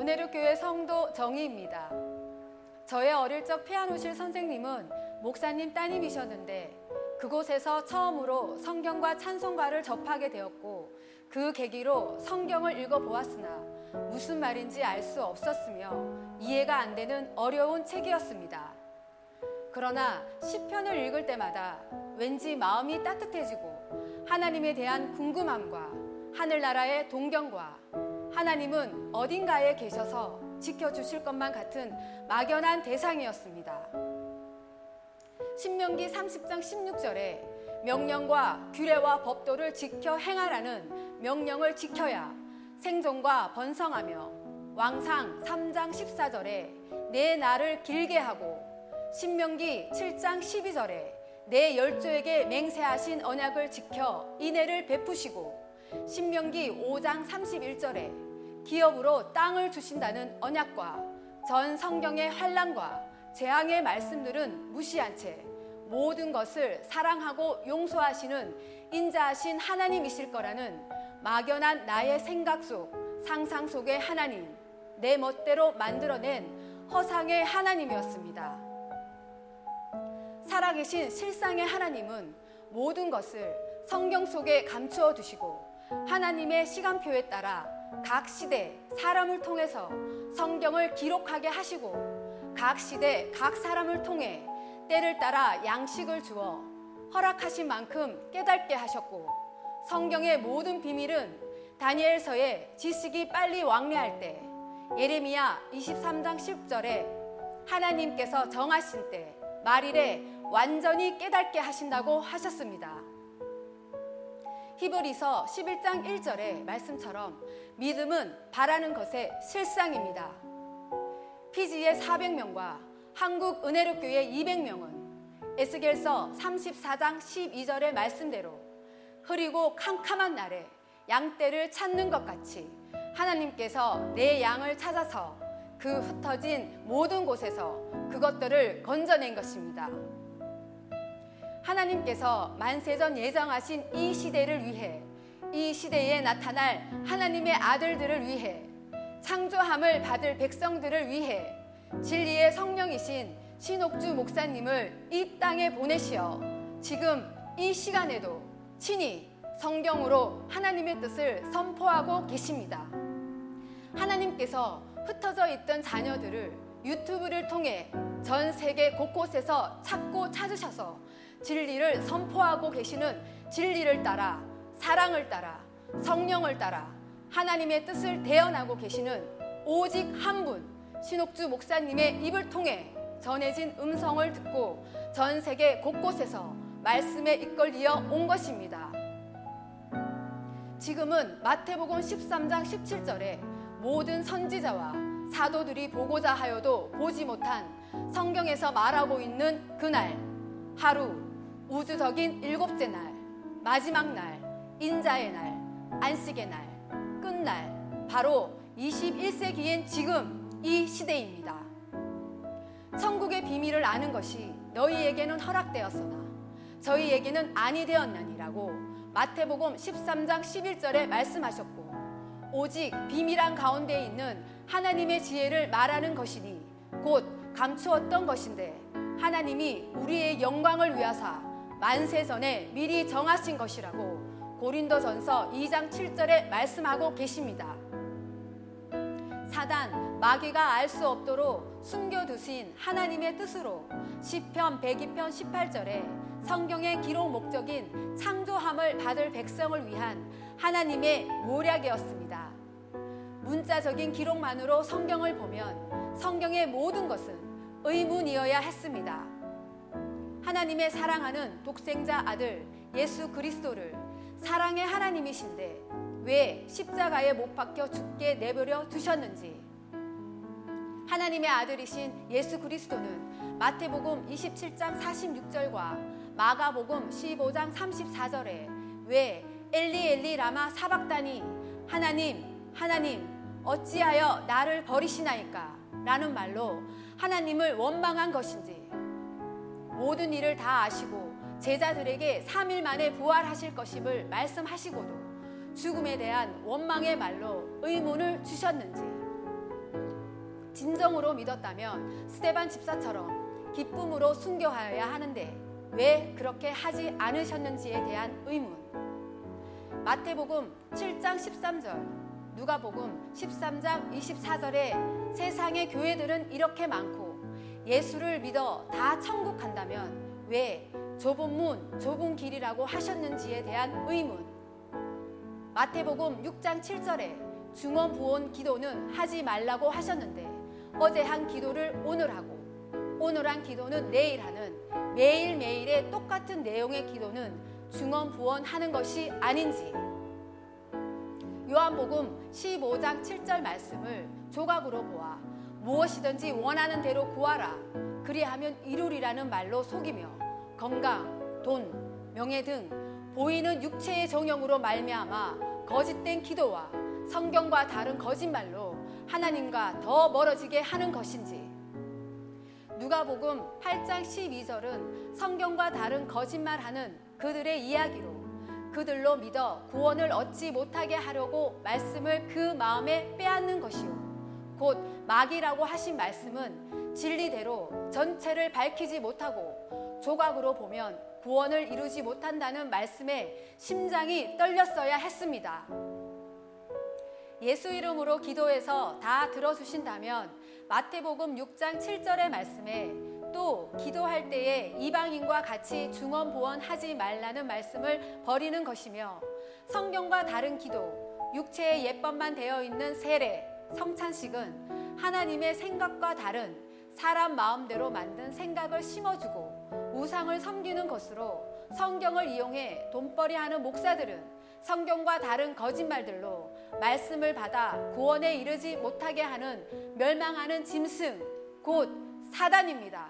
오늘의 교회 성도 정희입니다. 저의 어릴 적 피아노실 선생님은 목사님 따님이셨는데 그곳에서 처음으로 성경과 찬송가를 접하게 되었고 그 계기로 성경을 읽어보았으나 무슨 말인지 알 수 없었으며 이해가 안 되는 어려운 책이었습니다. 그러나 시편을 읽을 때마다 왠지 마음이 따뜻해지고 하나님에 대한 궁금함과 하늘나라의 동경과 하나님은 어딘가에 계셔서 지켜주실 것만 같은 막연한 대상이었습니다. 신명기 30장 16절에 명령과 규례와 법도를 지켜 행하라는 명령을 지켜야 생존과 번성하며 왕상 3장 14절에 내 날을 길게 하고 신명기 7장 12절에 내 열조에게 맹세하신 언약을 지켜 인애를 베푸시고 신명기 5장 31절에 기업으로 땅을 주신다는 언약과 전 성경의 환란과 재앙의 말씀들은 무시한 채 모든 것을 사랑하고 용서하시는 인자하신 하나님이실 거라는 막연한 나의 생각 속 상상 속의 하나님 내 멋대로 만들어낸 허상의 하나님이었습니다. 살아계신 실상의 하나님은 모든 것을 성경 속에 감추어 두시고 하나님의 시간표에 따라 각 시대 사람을 통해서 성경을 기록하게 하시고 각 시대 각 사람을 통해 때를 따라 양식을 주어 허락하신 만큼 깨닫게 하셨고 성경의 모든 비밀은 다니엘서에 지식이 빨리 왕래할 때 예레미야 23장 10절에 하나님께서 정하신 때 말일에 완전히 깨닫게 하신다고 하셨습니다. 히브리서 11장 1절의 말씀처럼 믿음은 바라는 것의 실상입니다. 피지의 400명과 한국 은혜로교회 200명은 에스겔서 34장 12절의 말씀대로 흐리고 캄캄한 날에 양떼를 찾는 것 같이 하나님께서 내 양을 찾아서 그 흩어진 모든 곳에서 그것들을 건져낸 것입니다. 하나님께서 만세전 예정하신 이 시대를 위해 이 시대에 나타날 하나님의 아들들을 위해 창조함을 받을 백성들을 위해 진리의 성령이신 신옥주 목사님을 이 땅에 보내시어 지금 이 시간에도 친히 성경으로 하나님의 뜻을 선포하고 계십니다. 하나님께서 흩어져 있던 자녀들을 유튜브를 통해 전 세계 곳곳에서 찾고 찾으셔서 진리를 선포하고 계시는 진리를 따라 사랑을 따라 성령을 따라 하나님의 뜻을 대언하고 계시는 오직 한 분 신옥주 목사님의 입을 통해 전해진 음성을 듣고 전 세계 곳곳에서 말씀에 이끌리어 온 것입니다. 지금은 마태복음 13장 17절에 모든 선지자와 사도들이 보고자 하여도 보지 못한 성경에서 말하고 있는 그날 하루 우주적인 일곱째 날, 마지막 날, 인자의 날, 안식의 날, 끝날, 바로 21세기엔 지금 이 시대입니다. 천국의 비밀을 아는 것이 너희에게는 허락되었으나 저희에게는 아니 되었나니라고 마태복음 13장 11절에 말씀하셨고 오직 비밀한 가운데 있는 하나님의 지혜를 말하는 것이니 곧 감추었던 것인데 하나님이 우리의 영광을 위하사 만세 전에 미리 정하신 것이라고 고린도전서 2장 7절에 말씀하고 계십니다. 사단 마귀가 알 수 없도록 숨겨두신 하나님의 뜻으로 시편 102편 18절에 성경의 기록 목적인 창조함을 받을 백성을 위한 하나님의 모략이었습니다. 문자적인 기록만으로 성경을 보면 성경의 모든 것은 의문이어야 했습니다. 하나님의 사랑하는 독생자 아들 예수 그리스도를 사랑의 하나님이신데 왜 십자가에 못 박혀 죽게 내버려 두셨는지. 하나님의 아들이신 예수 그리스도는 마태복음 27장 46절과 마가복음 15장 34절에 왜 엘리 엘리 라마 사박다니 하나님 하나님 어찌하여 나를 버리시나이까? 라는 말로 하나님을 원망한 것인지 모든 일을 다 아시고 제자들에게 3일 만에 부활하실 것임을 말씀하시고도 죽음에 대한 원망의 말로 의문을 주셨는지. 진정으로 믿었다면 스테반 집사처럼 기쁨으로 순교하여야 하는데 왜 그렇게 하지 않으셨는지에 대한 의문. 마태복음 7장 13절 누가복음 13장 24절에 세상의 교회들은 이렇게 많고 예수를 믿어 다 천국 간다면 왜 좁은 문, 좁은 길이라고 하셨는지에 대한 의문. 마태복음 6장 7절에 중원 부온 기도는 하지 말라고 하셨는데 어제 한 기도를 오늘 하고 오늘 한 기도는 내일 하는 매일매일의 똑같은 내용의 기도는 중원 부원 하는 것이 아닌지 요한복음 15장 7절 말씀을 조각으로 보아 무엇이든지 원하는 대로 구하라. 그리하면 이루리라는 말로 속이며 건강, 돈, 명예 등 보이는 육체의 정형으로 말미암아 거짓된 기도와 성경과 다른 거짓말로 하나님과 더 멀어지게 하는 것인지 누가복음 8장 12절은 성경과 다른 거짓말하는 그들의 이야기로 그들로 믿어 구원을 얻지 못하게 하려고 말씀을 그 마음에 빼앗는 것이요. 곧 마귀라고 하신 말씀은 진리대로 전체를 밝히지 못하고 조각으로 보면 구원을 이루지 못한다는 말씀에 심장이 떨렸어야 했습니다. 예수 이름으로 기도해서 다 들어주신다면 마태복음 6장 7절의 말씀에 또 기도할 때에 이방인과 같이 중언부언하지 말라는 말씀을 버리는 것이며 성경과 다른 기도, 육체의 예법만 되어 있는 세례, 성찬식은 하나님의 생각과 다른 사람 마음대로 만든 생각을 심어주고 우상을 섬기는 것으로 성경을 이용해 돈벌이 하는 목사들은 성경과 다른 거짓말들로 말씀을 받아 구원에 이르지 못하게 하는 멸망하는 짐승, 곧 사단입니다.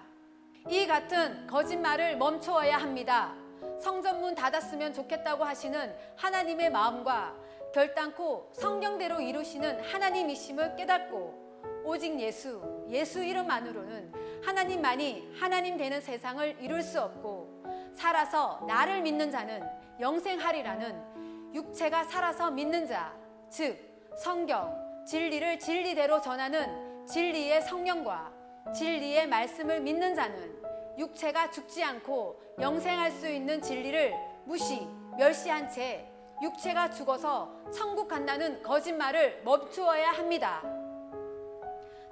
이 같은 거짓말을 멈추어야 합니다. 성전문 닫았으면 좋겠다고 하시는 하나님의 마음과 결단코 성경대로 이루시는 하나님이심을 깨닫고 오직 예수, 예수 이름만으로는 하나님만이 하나님 되는 세상을 이룰 수 없고 살아서 나를 믿는 자는 영생하리라는 육체가 살아서 믿는 자, 즉 성경, 진리를 진리대로 전하는 진리의 성령과 진리의 말씀을 믿는 자는 육체가 죽지 않고 영생할 수 있는 진리를 무시, 멸시한 채 육체가 죽어서 천국 간다는 거짓말을 멈추어야 합니다.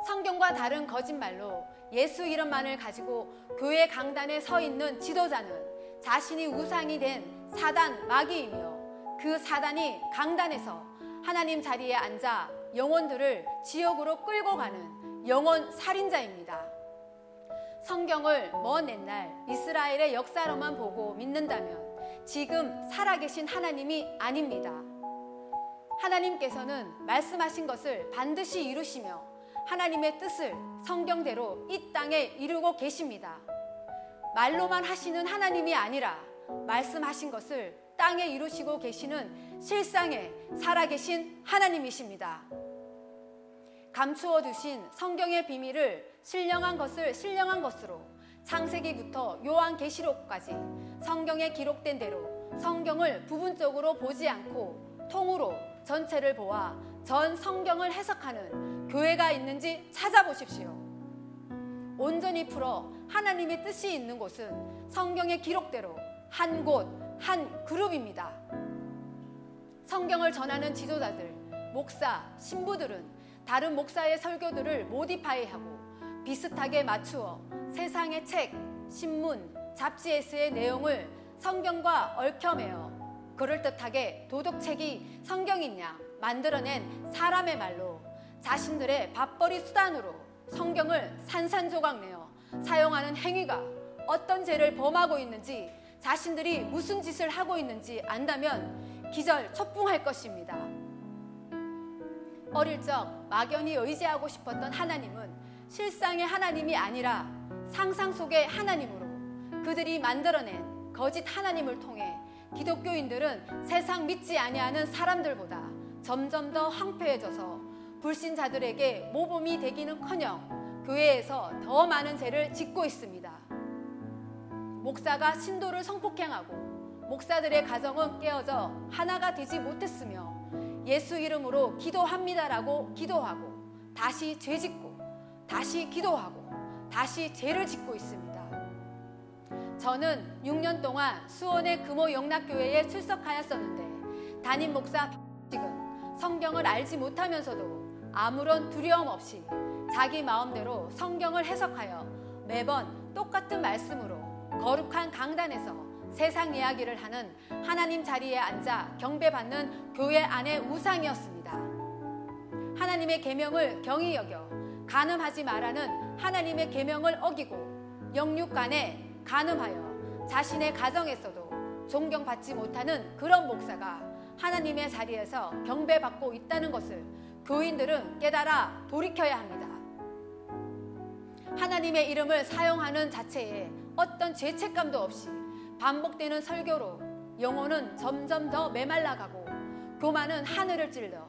성경과 다른 거짓말로 예수 이름만을 가지고 교회 강단에 서 있는 지도자는 자신이 우상이 된 사단 마귀이며 그 사단이 강단에서 하나님 자리에 앉아 영혼들을 지옥으로 끌고 가는 영혼 살인자입니다. 성경을 먼 옛날 이스라엘의 역사로만 보고 믿는다면 지금 살아계신 하나님이 아닙니다. 하나님께서는 말씀하신 것을 반드시 이루시며 하나님의 뜻을 성경대로 이 땅에 이루고 계십니다. 말로만 하시는 하나님이 아니라 말씀하신 것을 땅에 이루시고 계시는 실상의 살아계신 하나님이십니다. 감추어 두신 성경의 비밀을 신령한 것을 신령한 것으로 창세기부터 요한계시록까지 성경에 기록된 대로 성경을 부분적으로 보지 않고 통으로 전체를 보아 전 성경을 해석하는 교회가 있는지 찾아보십시오. 온전히 풀어 하나님의 뜻이 있는 곳은 성경의 기록대로 한 곳, 한 그룹입니다. 성경을 전하는 지도자들, 목사, 신부들은 다른 목사의 설교들을 모디파이하고 비슷하게 맞추어 세상의 책, 신문, 잡지에서의 내용을 성경과 얽혀매어 그럴듯하게 도덕책이 성경이냐 만들어낸 사람의 말로 자신들의 밥벌이 수단으로 성경을 산산조각내어 사용하는 행위가 어떤 죄를 범하고 있는지 자신들이 무슨 짓을 하고 있는지 안다면 기절 촉풍할 것입니다. 어릴 적 막연히 의지하고 싶었던 하나님은 실상의 하나님이 아니라 상상 속의 하나님으로 그들이 만들어낸 거짓 하나님을 통해 기독교인들은 세상 믿지 아니하는 사람들보다 점점 더 황폐해져서 불신자들에게 모범이 되기는커녕 교회에서 더 많은 죄를 짓고 있습니다. 목사가 신도를 성폭행하고 목사들의 가정은 깨어져 하나가 되지 못했으며 예수 이름으로 기도합니다라고 기도하고 다시 죄 짓고 다시 기도하고 다시 죄를 짓고 있습니다. 저는 6년 동안 수원의 금호 영락교회에 출석하였었는데 담임 목사 지금 성경을 알지 못하면서도 아무런 두려움 없이 자기 마음대로 성경을 해석하여 매번 똑같은 말씀으로 거룩한 강단에서 세상 이야기를 하는 하나님 자리에 앉아 경배받는 교회 안의 우상이었습니다. 하나님의 계명을 경히 여겨 간음하지 말라는 하나님의 계명을 어기고 영육 간에 간음하여 자신의 가정에서도 존경받지 못하는 그런 목사가 하나님의 자리에서 경배받고 있다는 것을 교인들은 깨달아 돌이켜야 합니다. 하나님의 이름을 사용하는 자체에 어떤 죄책감도 없이 반복되는 설교로 영혼은 점점 더 메말라가고 교만은 하늘을 찔러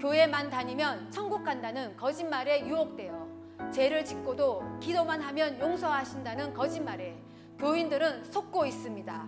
교회만 다니면 천국 간다는 거짓말에 유혹되어 죄를 짓고도 기도만 하면 용서하신다는 거짓말에 교인들은 속고 있습니다.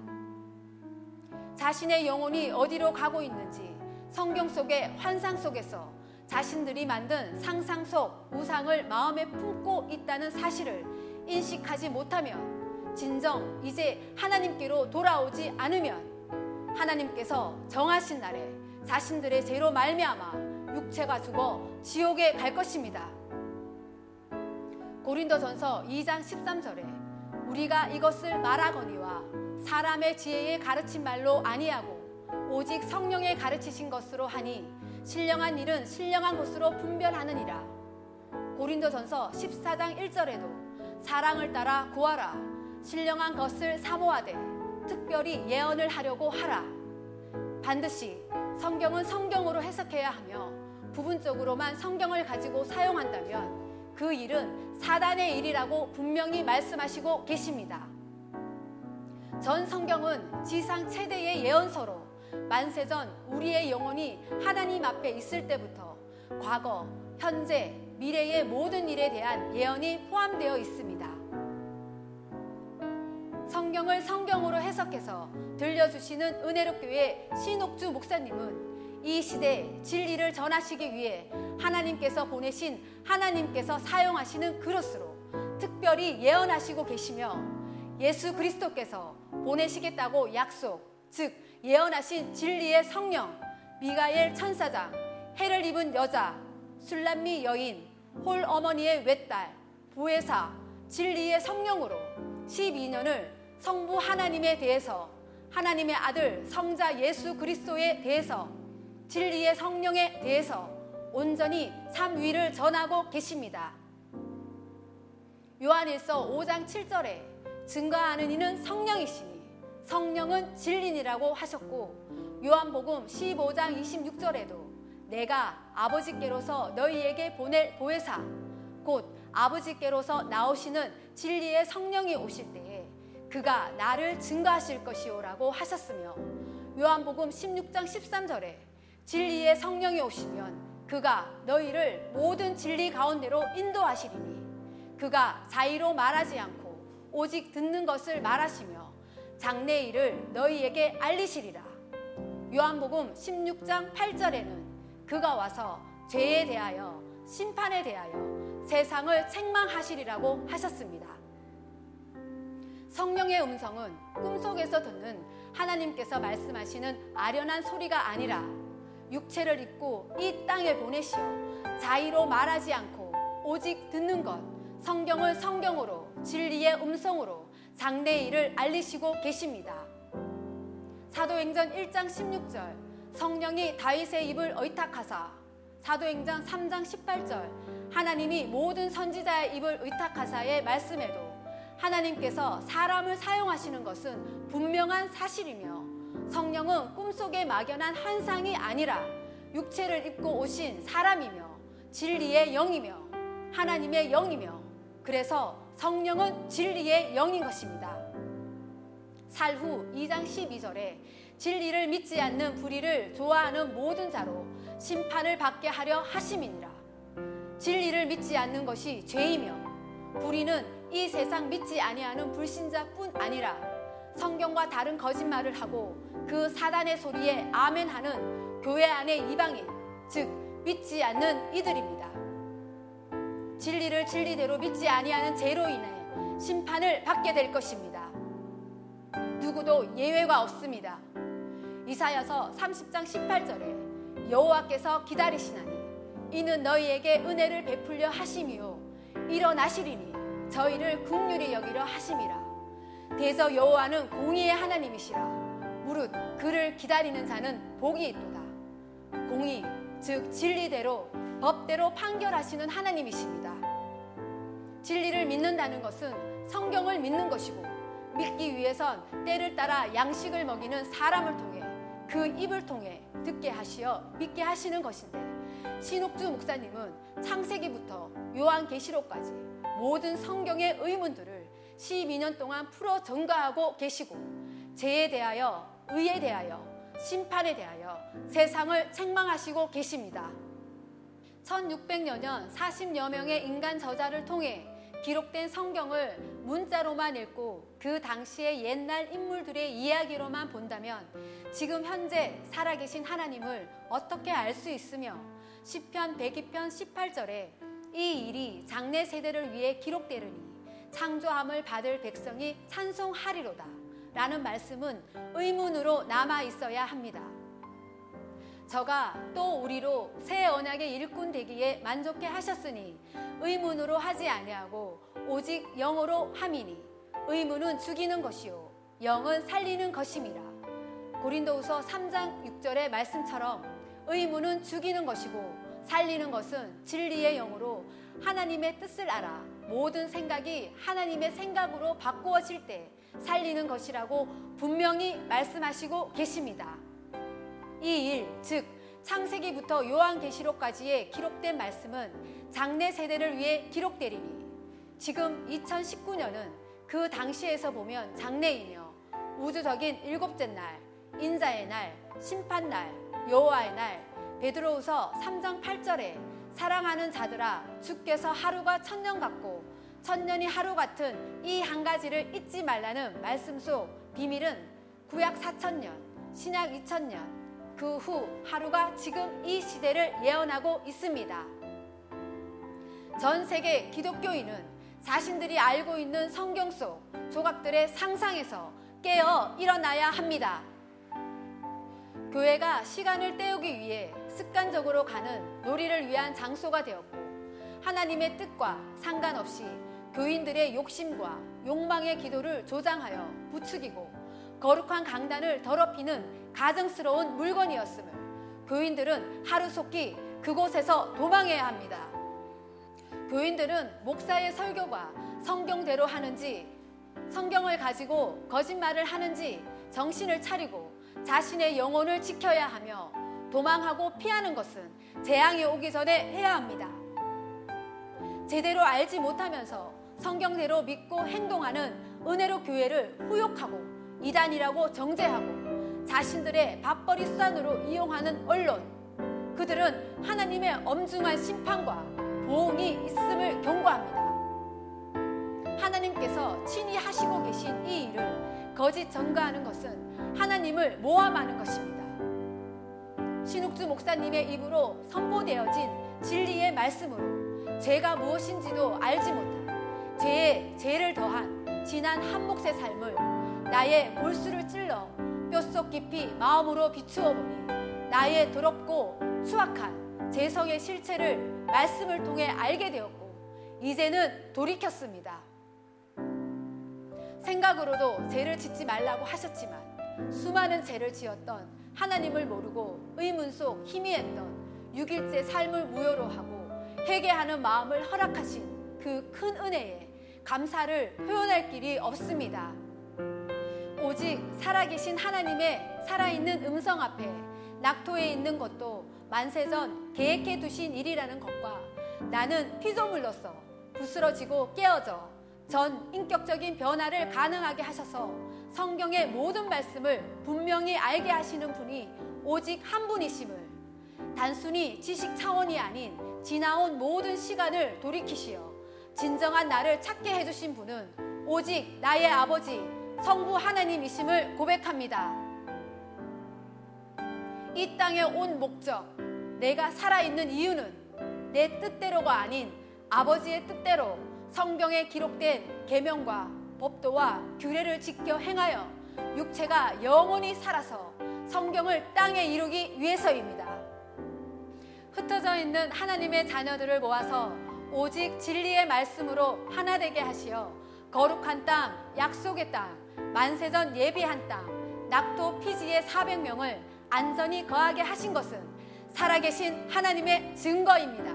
자신의 영혼이 어디로 가고 있는지 성경 속의 환상 속에서 자신들이 만든 상상 속 우상을 마음에 품고 있다는 사실을 인식하지 못하면 진정 이제 하나님께로 돌아오지 않으면 하나님께서 정하신 날에 자신들의 죄로 말미암아 육체가 죽어 지옥에 갈 것입니다. 고린도전서 2장 13절에 우리가 이것을 말하거니와 사람의 지혜에 가르친 말로 아니하고 오직 성령의 가르치신 것으로 하니 신령한 일은 신령한 것으로 분별하느니라. 고린도전서 14장 1절에도 사랑을 따라 구하라. 신령한 것을 사모하되 특별히 예언을 하려고 하라. 반드시 성경은 성경으로 해석해야 하며 부분적으로만 성경을 가지고 사용한다면 그 일은 사단의 일이라고 분명히 말씀하시고 계십니다. 전 성경은 지상 최대의 예언서로 만세전 우리의 영혼이 하나님 앞에 있을 때부터 과거, 현재, 미래의 모든 일에 대한 예언이 포함되어 있습니다. 성경을 성경으로 해석해서 들려주시는 은혜롭교회 신옥주 목사님은 이 시대에 진리를 전하시기 위해 하나님께서 보내신 하나님께서 사용하시는 그릇으로 특별히 예언하시고 계시며 예수 그리스도께서 보내시겠다고 약속, 즉 예언하신 진리의 성령, 미가엘 천사장, 해를 입은 여자, 술람미 여인, 홀 어머니의 외딸, 부회사, 진리의 성령으로 12년을 성부 하나님에 대해서 하나님의 아들 성자 예수 그리스도에 대해서 진리의 성령에 대해서 온전히 삼위를 전하고 계십니다. 요한일서 5장 7절에 증거하는 이는 성령이시니 성령은 진리니라고 하셨고 요한복음 15장 26절에도 내가 아버지께로서 너희에게 보낼 보혜사 곧 아버지께로서 나오시는 진리의 성령이 오실 때에 그가 나를 증거하실 것이오라고 하셨으며 요한복음 16장 13절에 진리의 성령이 오시면 그가 너희를 모든 진리 가운데로 인도하시리니 그가 자의로 말하지 않고 오직 듣는 것을 말하시며 장래 일을 너희에게 알리시리라. 요한복음 16장 8절에는 그가 와서 죄에 대하여 심판에 대하여 세상을 책망하시리라고 하셨습니다. 성령의 음성은 꿈속에서 듣는 하나님께서 말씀하시는 아련한 소리가 아니라 육체를 입고 이 땅에 보내시어 자의로 말하지 않고 오직 듣는 것, 성경을 성경으로 진리의 음성으로 장래일을 알리시고 계십니다. 사도행전 1장 16절 성령이 다윗의 입을 의탁하사 사도행전 3장 18절 하나님이 모든 선지자의 입을 의탁하사의 말씀에도 하나님께서 사람을 사용하시는 것은 분명한 사실이며 성령은 꿈속에 막연한 환상이 아니라 육체를 입고 오신 사람이며 진리의 영이며 하나님의 영이며 그래서 성령은 진리의 영인 것입니다. 살후 2장 12절에 진리를 믿지 않는 불의를 좋아하는 모든 자로 심판을 받게 하려 하심이니라. 진리를 믿지 않는 것이 죄이며 불의는 이 세상 믿지 아니하는 불신자뿐 아니라 성경과 다른 거짓말을 하고 그 사단의 소리에 아멘 하는 교회 안의 이방인, 즉 믿지 않는 이들입니다. 진리를 진리대로 믿지 아니하는 죄로 인해 심판을 받게 될 것입니다. 누구도 예외가 없습니다. 이사야서 30장 18절에 여호와께서 기다리시나니 이는 너희에게 은혜를 베풀려 하심이요 일어나시리니 저희를 국률이 여기려 하심이라 대저 여호와는 공의의 하나님이시라 무릇 그를 기다리는 자는 복이 있도다. 공의 즉 진리대로 법대로 판결하시는 하나님이십니다. 진리를 믿는다는 것은 성경을 믿는 것이고 믿기 위해선 때를 따라 양식을 먹이는 사람을 통해 그 입을 통해 듣게 하시어 믿게 하시는 것인데 신옥주 목사님은 창세기부터 요한계시록까지 모든 성경의 의문들을 12년 동안 풀어 전가하고 계시고 죄에 대하여 의에 대하여 심판에 대하여 세상을 책망하시고 계십니다. 1600여 년 40여 명의 인간 저자를 통해 기록된 성경을 문자로만 읽고 그 당시의 옛날 인물들의 이야기로만 본다면 지금 현재 살아계신 하나님을 어떻게 알 수 있으며 시편 102편 18절에 이 일이 장래 세대를 위해 기록되리니 창조함을 받을 백성이 찬송하리로다 라는 말씀은 의문으로 남아 있어야 합니다. 저가 또 우리로 새 언약의 일꾼 되기에 만족해 하셨으니 의문으로 하지 아니하고 오직 영으로 함이니 의문은 죽이는 것이요 영은 살리는 것임이라 고린도후서 3장 6절의 말씀처럼 의문은 죽이는 것이고 살리는 것은 진리의 영으로 하나님의 뜻을 알아 모든 생각이 하나님의 생각으로 바꾸어질 때 살리는 것이라고 분명히 말씀하시고 계십니다. 이 일, 즉 창세기부터 요한계시록까지의 기록된 말씀은 장래 세대를 위해 기록되리니 지금 2019년은 그 당시에서 보면 장래이며 우주적인 일곱째 날, 인자의 날, 심판 날, 여호와의 날, 베드로후서 3장 8절에 사랑하는 자들아 주께서 하루가 천년 같고 천년이 하루 같은 이 한 가지를 잊지 말라는 말씀 속 비밀은 구약 4천년, 신약 2천년, 그 후 하루가 지금 이 시대를 예언하고 있습니다. 전 세계 기독교인은 자신들이 알고 있는 성경 속 조각들의 상상에서 깨어 일어나야 합니다. 교회가 시간을 때우기 위해 습관적으로 가는 놀이를 위한 장소가 되었고 하나님의 뜻과 상관없이 교인들의 욕심과 욕망의 기도를 조장하여 부추기고 거룩한 강단을 더럽히는 가증스러운 물건이었음을 교인들은 하루속히 그곳에서 도망해야 합니다. 교인들은 목사의 설교가 성경대로 하는지 성경을 가지고 거짓말을 하는지 정신을 차리고 자신의 영혼을 지켜야 하며 도망하고 피하는 것은 재앙이 오기 전에 해야 합니다. 제대로 알지 못하면서 성경대로 믿고 행동하는 은혜로 교회를 후욕하고 이단이라고 정죄하고 자신들의 밥벌이 수단으로 이용하는 언론 그들은 하나님의 엄중한 심판과 보응이 있음을 경고합니다. 하나님께서 친히 하시고 계신 이 일을 거짓 전가하는 것은 하나님을 모함하는 것입니다. 신욱주 목사님의 입으로 선보되어진 진리의 말씀으로 죄가 무엇인지도 알지 못한 죄에 죄를 더한 지난 한 몫의 삶을 나의 골수를 찔러 뼛속 깊이 마음으로 비추어 보니 나의 더럽고 추악한 재성의 실체를 말씀을 통해 알게 되었고 이제는 돌이켰습니다. 생각으로도 죄를 짓지 말라고 하셨지만 수많은 죄를 지었던 하나님을 모르고 의문 속 희미했던 6일째 삶을 무효로 하고 회개하는 마음을 허락하신 그 큰 은혜에 감사를 표현할 길이 없습니다. 오직 살아계신 하나님의 살아있는 음성 앞에 낙토에 있는 것도 만세전 계획해 두신 일이라는 것과 나는 피조물로서 부스러지고 깨어져 전 인격적인 변화를 가능하게 하셔서 성경의 모든 말씀을 분명히 알게 하시는 분이 오직 한 분이심을 단순히 지식 차원이 아닌 지나온 모든 시간을 돌이키시어 진정한 나를 찾게 해주신 분은 오직 나의 아버지 성부 하나님이심을 고백합니다. 이 땅에 온 목적, 내가 살아있는 이유는 내 뜻대로가 아닌 아버지의 뜻대로 성경에 기록된 계명과 법도와 규례를 지켜 행하여 육체가 영원히 살아서 성경을 땅에 이루기 위해서입니다. 흩어져 있는 하나님의 자녀들을 모아서 오직 진리의 말씀으로 하나 되게 하시어 거룩한 땅, 약속의 땅, 만세전 예비한 땅, 낙도 피지의 400명을 안전히 거하게 하신 것은 살아계신 하나님의 증거입니다.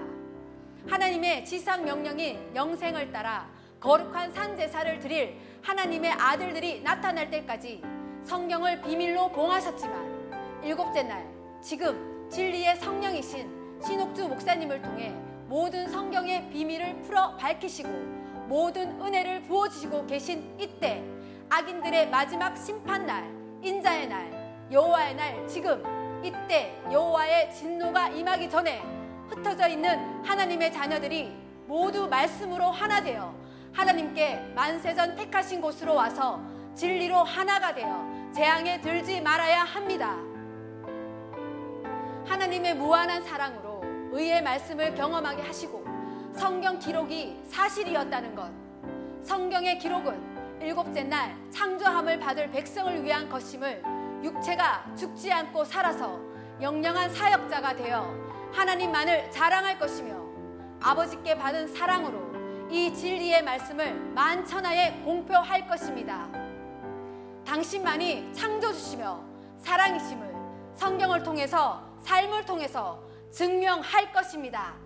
하나님의 지상 명령인 영생을 따라 거룩한 산 제사를 드릴 하나님의 아들들이 나타날 때까지 성경을 비밀로 봉하셨지만 일곱째 날 지금 진리의 성령이신 신옥주 목사님을 통해 모든 성경의 비밀을 풀어 밝히시고 모든 은혜를 부어주시고 계신 이때 악인들의 마지막 심판날 인자의 날 여호와의 날 지금 이때 여호와의 진노가 임하기 전에 흩어져 있는 하나님의 자녀들이 모두 말씀으로 하나 되어 하나님께 만세전 택하신 곳으로 와서 진리로 하나가 되어 재앙에 들지 말아야 합니다. 하나님의 무한한 사랑으로 의의 말씀을 경험하게 하시고 성경 기록이 사실이었다는 것. 성경의 기록은 일곱째 날 창조함을 받을 백성을 위한 것임을 육체가 죽지 않고 살아서 영영한 사역자가 되어 하나님만을 자랑할 것이며 아버지께 받은 사랑으로 이 진리의 말씀을 만천하에 공표할 것입니다. 당신만이 창조주시며 사랑이심을 성경을 통해서 삶을 통해서 증명할 것입니다.